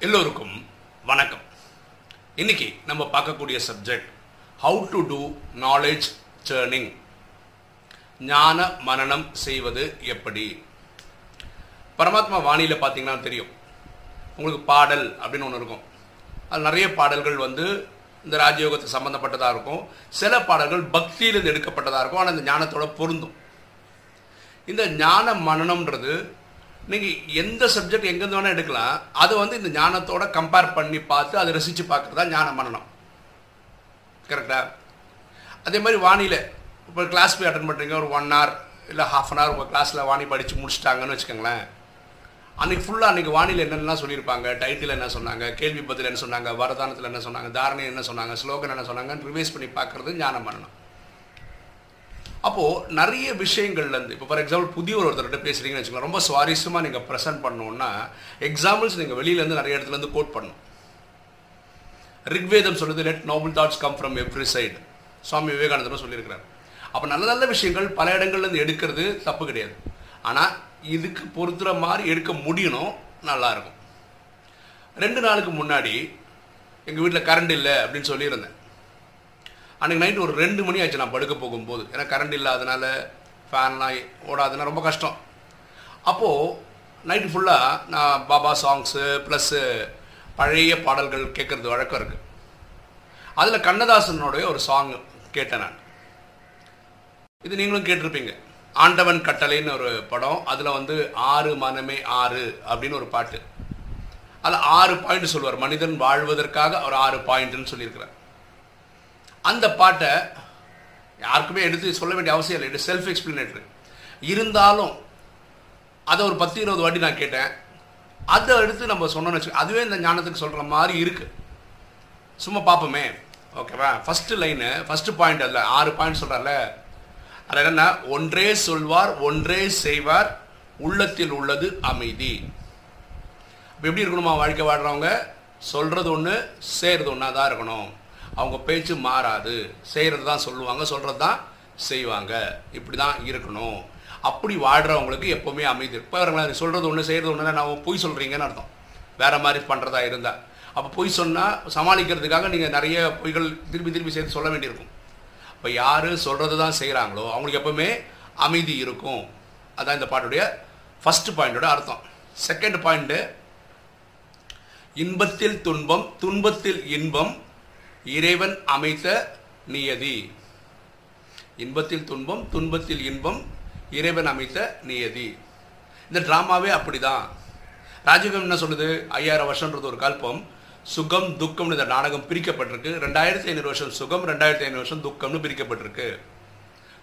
எல்லோருக்கும் வணக்கம். இன்னைக்கு நம்ம பார்க்கக்கூடிய subject how to do knowledge sharing ஞான மனநம் செய்வது எப்படி? பரமாத்மா வாணியில் பார்த்தீங்கன்னா தெரியும். உங்களுக்கு பாடல் அப்படின்னு ஒன்று இருக்கும். அது நிறைய பாடல்கள் வந்து இந்த ராஜயோகத்தை சம்மந்தப்பட்டதாக இருக்கும். சில பாடல்கள் பக்தியிலிருந்து எடுக்கப்பட்டதாக இருக்கும். ஆனால் இந்த ஞானத்தோட பொருந்தும். இந்த ஞான மனநம்ன்றது நீங்கள் எந்த சப்ஜெக்ட் எங்கேருந்து வேணால் எடுக்கலாம். அதை வந்து இந்த ஞானத்தோட கம்பேர் பண்ணி பார்த்து அதை ரசித்து பார்க்குறது தான் ஞான மனனம் கரெக்டா அதே மாதிரி வானிலை. இப்போ கிளாஸ் போய் அட்டன் பண்ணுறீங்க ஒரு ஒன் ஹவர் இல்லை ஹாஃப் அன் ஹவர் உங்கள் கிளாஸில் வாணி படித்து முடிச்சிட்டாங்கன்னு வச்சுக்கோங்களேன். அன்றைக்கி ஃபுல்லாக அன்றைக்கி வானிலை என்னென்னலாம் சொல்லியிருப்பாங்க? டைட்டில் என்ன சொன்னாங்க? கேள்வி பதில் என்ன சொன்னாங்க? வரதானத்தில் என்ன சொன்னாங்க? தாரணை என்ன சொன்னாங்க? ஸ்லோகன் என்ன சொன்னாங்கன்னு ரிவைஸ் பண்ணி பார்க்குறது ஞான மனனம் அப்போது நிறைய விஷயங்கள்லேருந்து இப்போ ஃபார் எக்ஸாம்பிள் புதிய ஒரு ஒருத்தர்கிட்ட பேசுகிறீங்கன்னு வச்சுக்கோங்க ரொம்ப சுவாரஸ்யமாக நீங்கள் ப்ரெசென்ட் பண்ணணுன்னா எக்ஸாம்பிள்ஸ் நீங்கள் வெளியிலேருந்து நிறைய இடத்துலேருந்து கோட் பண்ணணும். ரிக்வேதம் சொல்லுது let noble thoughts come from every side Swami விவேகானந்தரும் சொல்லியிருக்கிறார். அப்போ நல்ல நல்ல விஷயங்கள் பல இடங்கள்லேருந்து எடுக்கிறது தப்பு கிடையாது. ஆனால் இதுக்கு பொறுத்துற மாதிரி எடுக்க முடியணும் நல்லாயிருக்கும் ரெண்டு நாளுக்கு முன்னாடி எங்கள் வீட்டில் கரண்ட் இல்லை அப்படின்னு சொல்லியிருந்தேன். அன்றைக்கி நைட்டு ஒரு ரெண்டு மணி ஆச்சு நான் படுக்க போகும்போது. ஏன்னா கரண்ட் இல்லாதனால ஃபேன்லாம் ஓடாதுன்னா ரொம்ப கஷ்டம். அப்போது நைட்டு ஃபுல்லாக நான் பாபா சாங்ஸு ப்ளஸ்ஸு பழைய பாடல்கள் கேட்குறது வழக்கம் இருக்குது அதில் கண்ணதாசனுடைய ஒரு சாங் கேட்டேன் நான். இது நீங்களும் கேட்டிருப்பீங்க. ஆண்டவன் கட்டளைன்னு ஒரு படம் அதில் வந்து ஆறு மனமே ஆறு அப்படின்னு ஒரு பாட்டு. அதில் ஆறு பாயிண்ட் சொல்லுவார். மனிதன் வாழ்வதற்காக ஒரு ஆறு பாயிண்ட்னு சொல்லியிருக்கிறார். அந்த பாட்டை யாருக்குமே எடுத்து சொல்ல வேண்டிய அவசியம் இல்லை. எடுத்து செல்ஃப் எக்ஸ்பிளனேட்டரி இருந்தாலும் அதை ஒரு பத்து இருபது வாட்டி நான் கேட்டேன். அதை எடுத்து நம்ம சொன்னோம்னு வச்சு அதுவே இந்த ஞானத்துக்கு சொல்கிற மாதிரி இருக்குது சும்மா பார்ப்போமே ஓகேவா ஃபஸ்ட்டு லைனு ஃபஸ்ட்டு பாயிண்ட் அதில் ஆறு பாயிண்ட் சொல்கிறார்ல அதில் என்னென்னா ஒன்றே சொல்வார் ஒன்றே செய்வார் உள்ளத்தில் உள்ளது அமைதி. இப்போ எப்படி இருக்கணுமா? வாழ்க்கை வாழ்கிறவங்க சொல்கிறது ஒன்று செய்கிறது ஒன்றா தான் இருக்கணும். அவங்க பேச்சு மாறாது. செய்கிறது தான் சொல்லுவாங்க சொல்கிறது தான் செய்வாங்க. இப்படி தான் இருக்கணும். அப்படி வாழ்கிறவங்களுக்கு எப்போவுமே அமைதி இப்போ வரங்களா சொல்கிறது ஒன்று செய்கிறது ஒன்று நான் பொய் சொல்கிறீங்கன்னு அர்த்தம். வேறு மாதிரி பண்ணுறதா இருந்தால் அப்போ பொய் சொன்னால் சமாளிக்கிறதுக்காக நீங்கள் நிறைய பொய்கள் திருப்பி திருப்பி சேர்த்து சொல்ல வேண்டியிருக்கும். இப்போ யார் சொல்கிறது தான் செய்கிறாங்களோ அவங்களுக்கு எப்போவுமே அமைதி இருக்கும். அதான் இந்த பாட்டுடைய ஃபஸ்ட்டு பாயிண்டோட அர்த்தம். செகண்ட் பாயிண்ட்டு இன்பத்தில் துன்பம் துன்பத்தில் இன்பம் இறைவன் அமைத்த நியதி. இன்பத்தில் துன்பம் துன்பத்தில் இன்பம் இறைவன் அமைத்த நியதி. இந்த ட்ராமாவே அப்படிதான். ராஜகம் என்ன சொல்லுது? ஐயாயிரம் வருஷன்றது ஒரு கல்பம். சுகம் துக்கம்னு இந்த நாடகம் பிரிக்கப்பட்டிருக்கு. ரெண்டாயிரத்தி ஐநூறு வருஷம் சுகம் ரெண்டாயிரத்தி ஐநூறு வருஷம் துக்கம்னு பிரிக்கப்பட்டிருக்கு.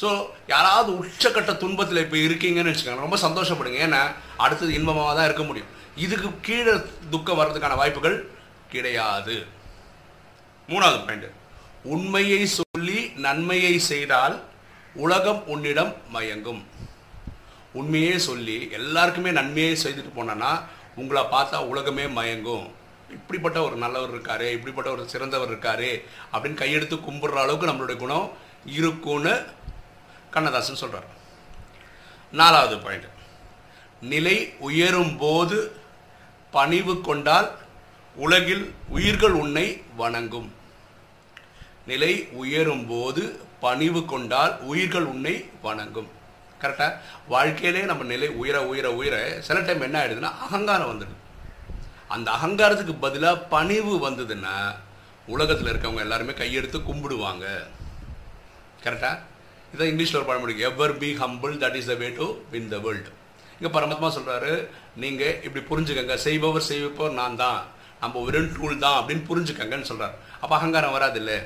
ஸோ யாராவது உச்சக்கட்ட துன்பத்தில் இப்போ இருக்கீங்கன்னு வச்சுக்கோங்க ரொம்ப சந்தோஷப்படுங்க. ஏன்னா அடுத்தது இன்பமாக தான் இருக்க முடியும். இதுக்கு கீழே துக்கம் வர்றதுக்கான வாய்ப்புகள் கிடையாது. மூணாவது பாயிண்ட் உண்மையை சொல்லி நன்மையை செய்தால் உலகம் உன்னிடம் மயங்கும். உண்மையே சொல்லி எல்லாருக்குமே நன்மையை செய்துட்டு போனோன்னா உங்களை பார்த்தா உலகமே மயங்கும். இப்படிப்பட்ட ஒரு நல்லவர் இருக்காரு இப்படிப்பட்ட ஒரு சிறந்தவர் இருக்காரு அப்படின்னு கையெடுத்து கும்பிடுற அளவுக்கு நம்மளுடைய குணம் இருக்கும்னு கண்ணதாசன் சொல்கிறார் நாலாவது பாயிண்ட் நிலை உயரும் போது பணிவு கொண்டால் உலகில் உயிர்கள் உன்னை வணங்கும். நிலை உயரும் போது பணிவு கொண்டால் உயிர்கள் உன்னை வணங்கும். கரெக்டாக வாழ்க்கையிலே நம்ம நிலை உயர உயர உயர சில டைம் என்ன ஆயிடுதுன்னா அகங்காரம் வந்துடுது. அந்த அகங்காரத்துக்கு பதிலாக பணிவு வந்ததுன்னா உலகத்தில் இருக்கவங்க எல்லாருமே கையெடுத்து கும்பிடுவாங்க. கரெக்டாக இதான் இங்கிலீஷில் ஒரு பழமொழி. Ever be humble that is the way to win the world இங்கே பரமாத்மா சொல்கிறாரு நீங்கள் இப்படி புரிஞ்சுக்கங்க. செய்பவர் செய்விப்பவர் நான் தான் நம்ம வெறும் டூல் தான் அப்படின்னு புரிஞ்சுக்கங்கன்னு சொல்கிறார் அப்போ அகங்காரம் வராது இல்லை?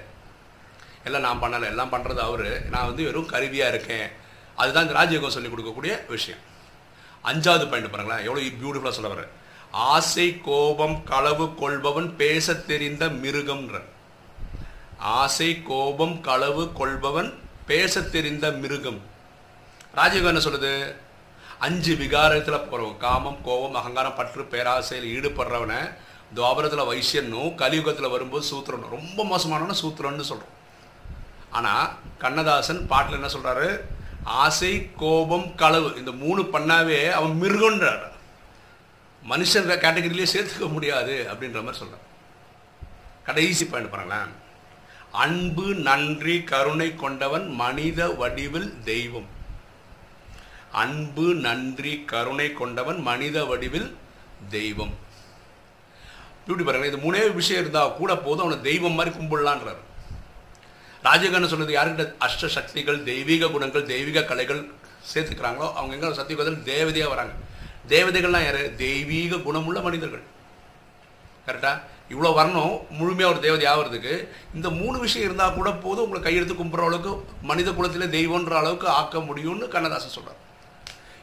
எல்லாம் நான் பண்ணலை எல்லாம் பண்ணுறது அவர். நான் வந்து வெறும் கருவியாக இருக்கேன். அதுதான் இந்த ராஜயோகம் சொல்லிக் கொடுக்கக்கூடிய விஷயம். அஞ்சாவது பாயிண்ட் பாருங்களேன். எவ்வளோ பியூட்டிஃபுல்லாக சொல்ல வர ஆசை கோபம் களவு கொள்பவன் பேச தெரிந்த மிருகம்ன்ற ஆசை கோபம் களவு கொள்பவன் பேச தெரிந்த மிருகம். ராஜயோகம் என்ன சொல்லுது? அஞ்சு விகாரத்தில் போகிறவன் காமம் கோபம் அகங்காரம் பற்று பேராசையில் ஈடுபடுறவனை துவாபரத்தில் வைசியனும் கலியுகத்தில் வரும்போது சூத்திரனும் ரொம்ப மோசமானவன சூத்திரன்னு சொல்கிறோம் ஆனால் கண்ணதாசன் பாட்டில் என்ன சொல்கிறாரு ஆசை கோபம் களவு. இந்த மூணு பண்ணாவே அவன் மிருகன்றார் மனுஷன் கேட்டகரியிலே சேர்த்துக்க முடியாது அப்படின்ற மாதிரி சொல்கிறான் கடைசி பாயிண்ட் பாருங்களேன். அன்பு நன்றி கருணை கொண்டவன் மனித வடிவில் தெய்வம். அன்பு நன்றி கருணை கொண்டவன் மனித வடிவில் தெய்வம். இப்படி பாருங்க இது மூணே விஷயம் இருந்தால் கூட போதும் அவனை தெய்வம் மாதிரி கும்பிடலான்றார். ராஜகண்ணன் சொன்னது யாருக்கிட்ட அஷ்ட சக்திகள் தெய்வீக குணங்கள் தெய்வீக கலைகள் சேர்த்துக்கிறாங்களோ அவங்க எங்க சத்தியகுதல் தேவதையாக வராங்க. தேவதைகள்லாம் யாரு? தெய்வீக குணமுள்ள மனிதர்கள். கரெக்டாக இவ்வளோ வரணும் முழுமையாக ஒரு தேவதை ஆகிறதுக்கு இந்த மூணு விஷயம் இருந்தால் கூட போதும் உங்களை கையெடுத்து கும்பிட்ற அளவுக்கு மனித குலத்தில் தெய்வன்ற அளவுக்கு ஆக்க முடியும்னு கண்ணதாசன் சொல்கிறார்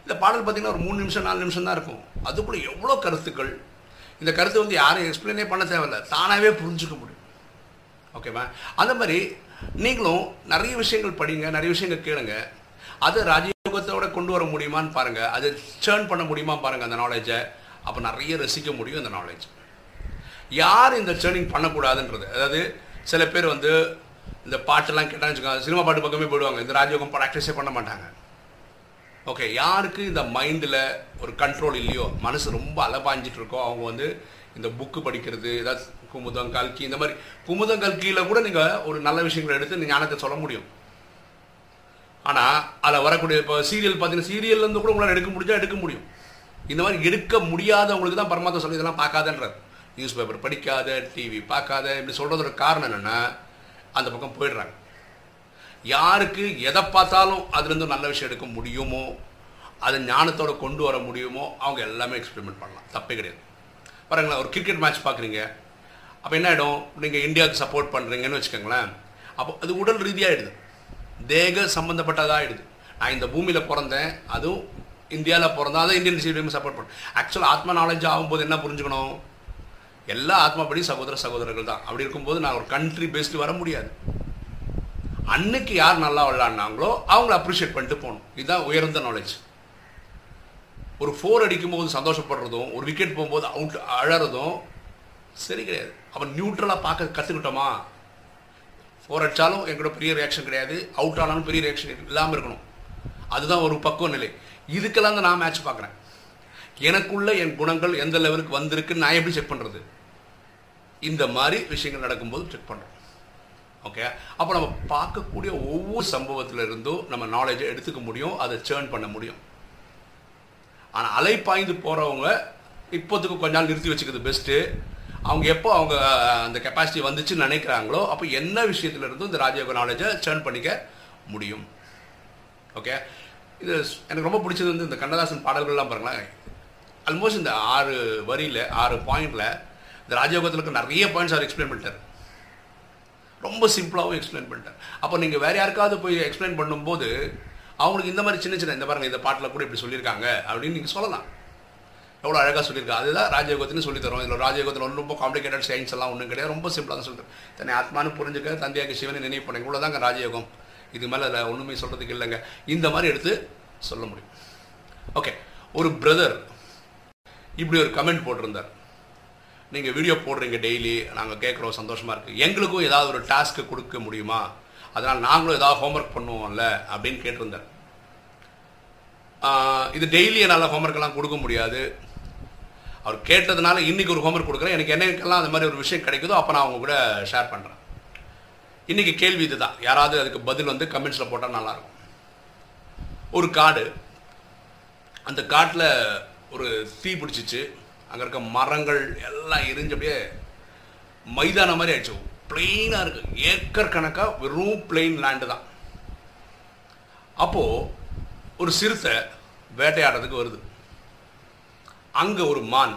இந்த பாடல் பார்த்தீங்கன்னா ஒரு மூணு நிமிஷம் நாலு நிமிஷம் தான் இருக்கும். அதுக்குள்ள எவ்வளோ கருத்துக்கள்? இந்த கருத்து வந்து யாரும் எக்ஸ்பிளைனே பண்ண தேவையில்லை. தானாகவே புரிஞ்சுக்க முடியும். ஓகேவா அந்த மாதிரி நீங்களும் நிறைய விஷயங்கள் படிங்க நிறைய விஷயங்கள் கேளுங்க. அதை ராஜயோகத்தோட கொண்டு வர முடியுமான்னு பாருங்க. அதை சேர்ன் பண்ண முடியுமா பாருங்க அந்த நாலேஜை அப்போ நிறைய ரசிக்க முடியும் அந்த நாலேஜ் யார் இந்த சேர்னிங் பண்ணக்கூடாதுன்றது. அதாவது சில பேர் வந்து இந்த பாட்டெல்லாம் கேட்டான்னு வச்சுக்கோங்க சினிமா பாட்டு பக்கமே போயிடுவாங்க. இந்த ராஜயோகம் ப்ராக்டிஸே பண்ண மாட்டாங்க. ஓகே யாருக்கு இந்த மைண்டில் ஒரு கண்ட்ரோல் இல்லையோ மனசு ரொம்ப அலபாஞ்சிட்டு இருக்கோ அவங்க வந்து இந்த புக்கு படிக்கிறது ஏதாவது குமுதம் கல்கி இந்த மாதிரி குமுதம் கல்கியில் கூட நீங்கள் ஒரு நல்ல விஷயங்களை எடுத்து நீங்கள் ஞானத்தை சொல்ல முடியும். ஆனால் அதில் வரக்கூடிய இப்போ சீரியல் பார்த்தீங்கன்னா சீரியல்லேருந்து கூட உங்களால் எடுக்க முடிஞ்சால் எடுக்க முடியும். இந்த மாதிரி எடுக்க முடியாதவங்களுக்கு தான் பரமாத்மா சொல்லி இதெல்லாம் பார்க்காதன்றார். நியூஸ் பேப்பர் படிக்காத டிவி பார்க்காத இப்படி சொல்கிறதோட காரணம் என்னென்னா அந்த பக்கம் போயிடுறாங்க. யாருக்கு எதை பார்த்தாலும் அதுலேருந்து நல்ல விஷயம் எடுக்க முடியுமோ அதை ஞானத்தோட கொண்டு வர முடியுமோ அவங்க எல்லாமே எக்ஸ்பெரிமெண்ட் பண்ணலாம். தப்பே கிடையாது. பாருங்களேன் ஒரு கிரிக்கெட் மேட்ச் பார்க்குறீங்க. அப்போ என்ன ஆகிடும் நீங்கள் இந்தியாவுக்கு சப்போர்ட் பண்ணுறீங்கன்னு வச்சுக்கோங்களேன். அப்போ அது உடல் ரீதியாகிடுது தேக சம்மந்தப்பட்டதாகிடுது நான் இந்த பூமியில் பிறந்தேன் அதுவும் இந்தியாவில் பிறந்தா தான் இந்தியன் சிவிலியம் சப்போர்ட் பண்ணேன் ஆக்சுவலாக ஆத்மா நாலேஜ் ஆகும்போது என்ன புரிஞ்சுக்கணும்? எல்லா ஆத்மாப்படி சகோதர சகோதரர்கள் தான். அப்படி இருக்கும்போது நான் ஒரு கண்ட்ரி பேஸ்டு வர முடியாது. அன்னைக்கு யார் நல்லா விளாட்னாங்களோ அவங்கள அப்ரிஷியேட் பண்ணிட்டு போகணும். இதுதான் உயர்ந்த நாலேஜ் ஒரு ஃபோர் அடிக்கும்போது சந்தோஷப்படுறதும் ஒரு விக்கெட் போகும்போது அவுட் அழறதும் சரி கிடையாது. அவன் நியூட்ரலாக பார்க்க கற்றுக்கிட்டோமா ஃபோர் அடித்தாலும் எங்களோட பெரிய ரியாக்ஷன் கிடையாது. அவுட் ஆனாலும் பெரிய ரியாக்ஷன் இல்லாமல் இருக்கணும். அதுதான் ஒரு பக்குவ நிலை. இதுக்கெல்லாம் தான் நான் மேட்ச் பார்க்குறேன். எனக்குள்ள என் குணங்கள் எந்த லெவலுக்கு வந்திருக்குன்னு நான் எப்படி செக் பண்ணுறது இந்த மாதிரி விஷயங்கள் நடக்கும்போது செக் பண்ணுறோம் ஓகே அப்போ நம்ம பார்க்கக்கூடிய ஒவ்வொரு சம்பவத்தில் இருந்தும் நம்ம நாலேஜை எடுத்துக்க முடியும் அதை சேர்ன் பண்ண முடியும். ஆனால் அலை பாய்ந்து போகிறவங்க இப்போதுக்கு கொஞ்ச நாள் நிறுத்தி வச்சுக்கிறது பெஸ்ட்டு அவங்க எப்போ அவங்க அந்த கெப்பாசிட்டி வந்துச்சுன்னு நினைக்கிறாங்களோ அப்போ என்ன விஷயத்துல இருந்தும் இந்த ராஜயோக நாலேஜை சேர்ன் பண்ணிக்க முடியும். ஓகே இது எனக்கு ரொம்ப பிடிச்சது வந்து இந்த கண்ணதாசன் பாடல்கள்லாம் பாருங்களேன். ஆல்மோஸ்ட் இந்த ஆறு வரியில் ஆறு பாயிண்டில் இந்த ராஜயோகத்தில் இருக்க நிறைய பாயிண்ட்ஸ் அவர் எக்ஸ்பிளைன் பண்ணிட்டார். ரொம்ப சிம்பிளாகவும் எக்ஸ்பிளைன் பண்ணிட்டார். அப்போ நீங்கள் வேறு யாருக்காவது போய் எக்ஸ்பிளைன் பண்ணும்போது அவங்களுக்கு இந்த மாதிரி சின்ன சின்ன இந்த பாருங்கள் இந்த பாட்டில் கூட இப்படி சொல்லியிருக்காங்க அப்படின்னு நீங்கள் சொல்லலாம். எவ்வளோ அழகாக சொல்லியிருக்கா. அதுதான் ராஜயோகத்தின்னு சொல்லி தரோம். இதில் ராஜயோகத்தில் ஒன்றும் ரொம்ப காம்ப்ளிகேட்டட் சயின்ஸ் எல்லாம் ஒன்றும் கிடையாது. ரொம்ப சிம்பிளாக தான் சொல்லிட்டு தன்னை ஆத்மானு புரிஞ்சுக்க தந்தையாக சிவனை நினைவு பண்ண இவ்வளோதாங்க ராஜயோகம். இது மேலே அதில் ஒன்றுமே சொல்கிறதுக்கு இல்லைங்க. இந்த மாதிரி எடுத்து சொல்ல முடியும். ஓகே ஒரு பிரதர் இப்படி ஒரு கமெண்ட் போட்டிருந்தார். நீங்கள் வீடியோ போடுறீங்க டெய்லி நாங்கள் கேட்குறோம் சந்தோஷமாக இருக்குது எங்களுக்கும் ஏதாவது ஒரு டாஸ்க்கு கொடுக்க முடியுமா? அதனால் நாங்களும் ஏதாவது ஹோம்ஒர்க் பண்ணுவோம்ல அப்படின்னு கேட்டிருந்தேன். இது டெய்லி என்னால் ஹோம்ஒர்க்கெல்லாம் கொடுக்க முடியாது. அவர் கேட்டதுனால இன்றைக்கி ஒரு ஹோம்ஒர்க் கொடுக்குறேன். எனக்கு என்னைக்கெல்லாம் அந்த மாதிரி ஒரு விஷயம் கிடைக்குதோ அப்போ நான் அவங்க கூட ஷேர் பண்ணுறேன் இன்றைக்கி கேள்வி இதுதான். யாராவது அதுக்கு பதில் வந்து கமெண்ட்ஸில் போட்டால் நல்லாயிருக்கும். ஒரு காடு. அந்த காட்டில் ஒரு தீ பிடிச்சிச்சு. அங்கே இருக்க மரங்கள் எல்லாம் எரிஞ்சு அப்படியே மைதானம் மாதிரி ஆயிடுச்சு. பிளெயினாக இருக்குது ஏக்கர் கணக்காக வெறும் பிளெயின் லேண்டு தான். அப்போது ஒரு சிறுத்தை வேட்டையாடுறதுக்கு வருது. அங்கே ஒரு மான்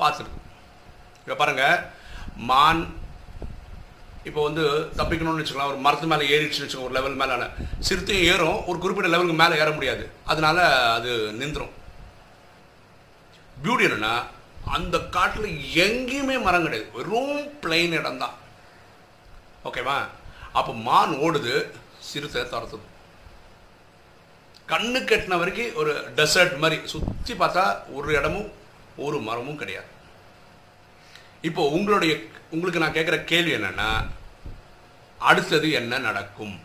பார்த்துருக்கு. இப்போ பாருங்கள் மான் இப்போ வந்து தப்பிக்கணும்னு வச்சுக்கலாம். ஒரு மரத்து மேலே ஏறிடுச்சுன்னு வச்சுக்கோங்க ஒரு லெவல் மேலே சிறுத்தையும் ஏறும். ஒரு குறிப்பிட்ட லெவலுக்கு மேலே ஏற முடியாது. அதனால அது நின்றுரும். பியூட்டி என்னன்னா அந்த காட்டில் எங்கேயுமே மரம் கிடையாது. வெறும் பிளைன் இடம் தான் ஓகேவா அப்போ மான் ஓடுது சிறுத்தை துரத்துது கண்ணு கட்டின வரைக்கும் ஒரு டெசர்ட் மாதிரி. சுற்றி பார்த்தா ஒரு இடமும் ஒரு மரமும் கிடையாது. இப்போ உங்களுடைய உங்களுக்கு நான் கேட்குற கேள்வி என்னென்னா அடுத்தது என்ன நடக்கும்?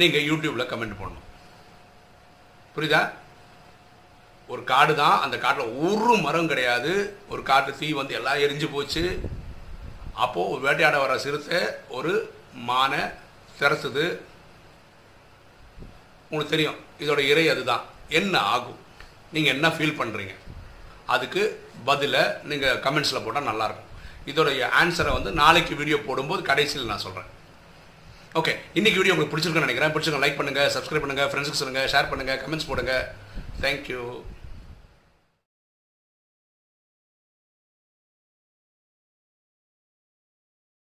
நீங்கள் யூடியூப்பில் கமெண்ட் பண்ணணும் புரியுதா? ஒரு காடு தான் அந்த காட்டில் ஒரு மரம் கிடையாது. ஒரு காட்டு தீ வந்து எல்லாம் எரிஞ்சு போச்சு. அப்போது வேட்டையாட வர சிறுத்தை ஒரு மானை திறத்துது. உங்களுக்கு தெரியும் இதோட இறை அதுதான். என்ன ஆகும்? நீங்கள் என்ன ஃபீல் பண்ணுறீங்க அதுக்கு பதிலை நீங்கள் கமெண்ட்ஸில் போட்டால் நல்லாயிருக்கும் இதோடைய ஆன்சரை வந்து நாளைக்கு வீடியோ போடும்போது கடைசியில் நான் சொல்கிறேன் ஓகே இன்னைக்கு வீடியோ உங்களுக்கு பிடிச்சிருக்குன்னு நினைக்கிறேன். பிடிச்சிருக்கேன் லைக் பண்ணுங்கள் சப்ஸ்கிரைப் பண்ணுங்கள் ஃப்ரெண்ட்ஸுக்கு சொல்லுங்கள் ஷேர் பண்ணுங்கள் கமெண்ட்ஸ் போடுங்க. தேங்க்யூ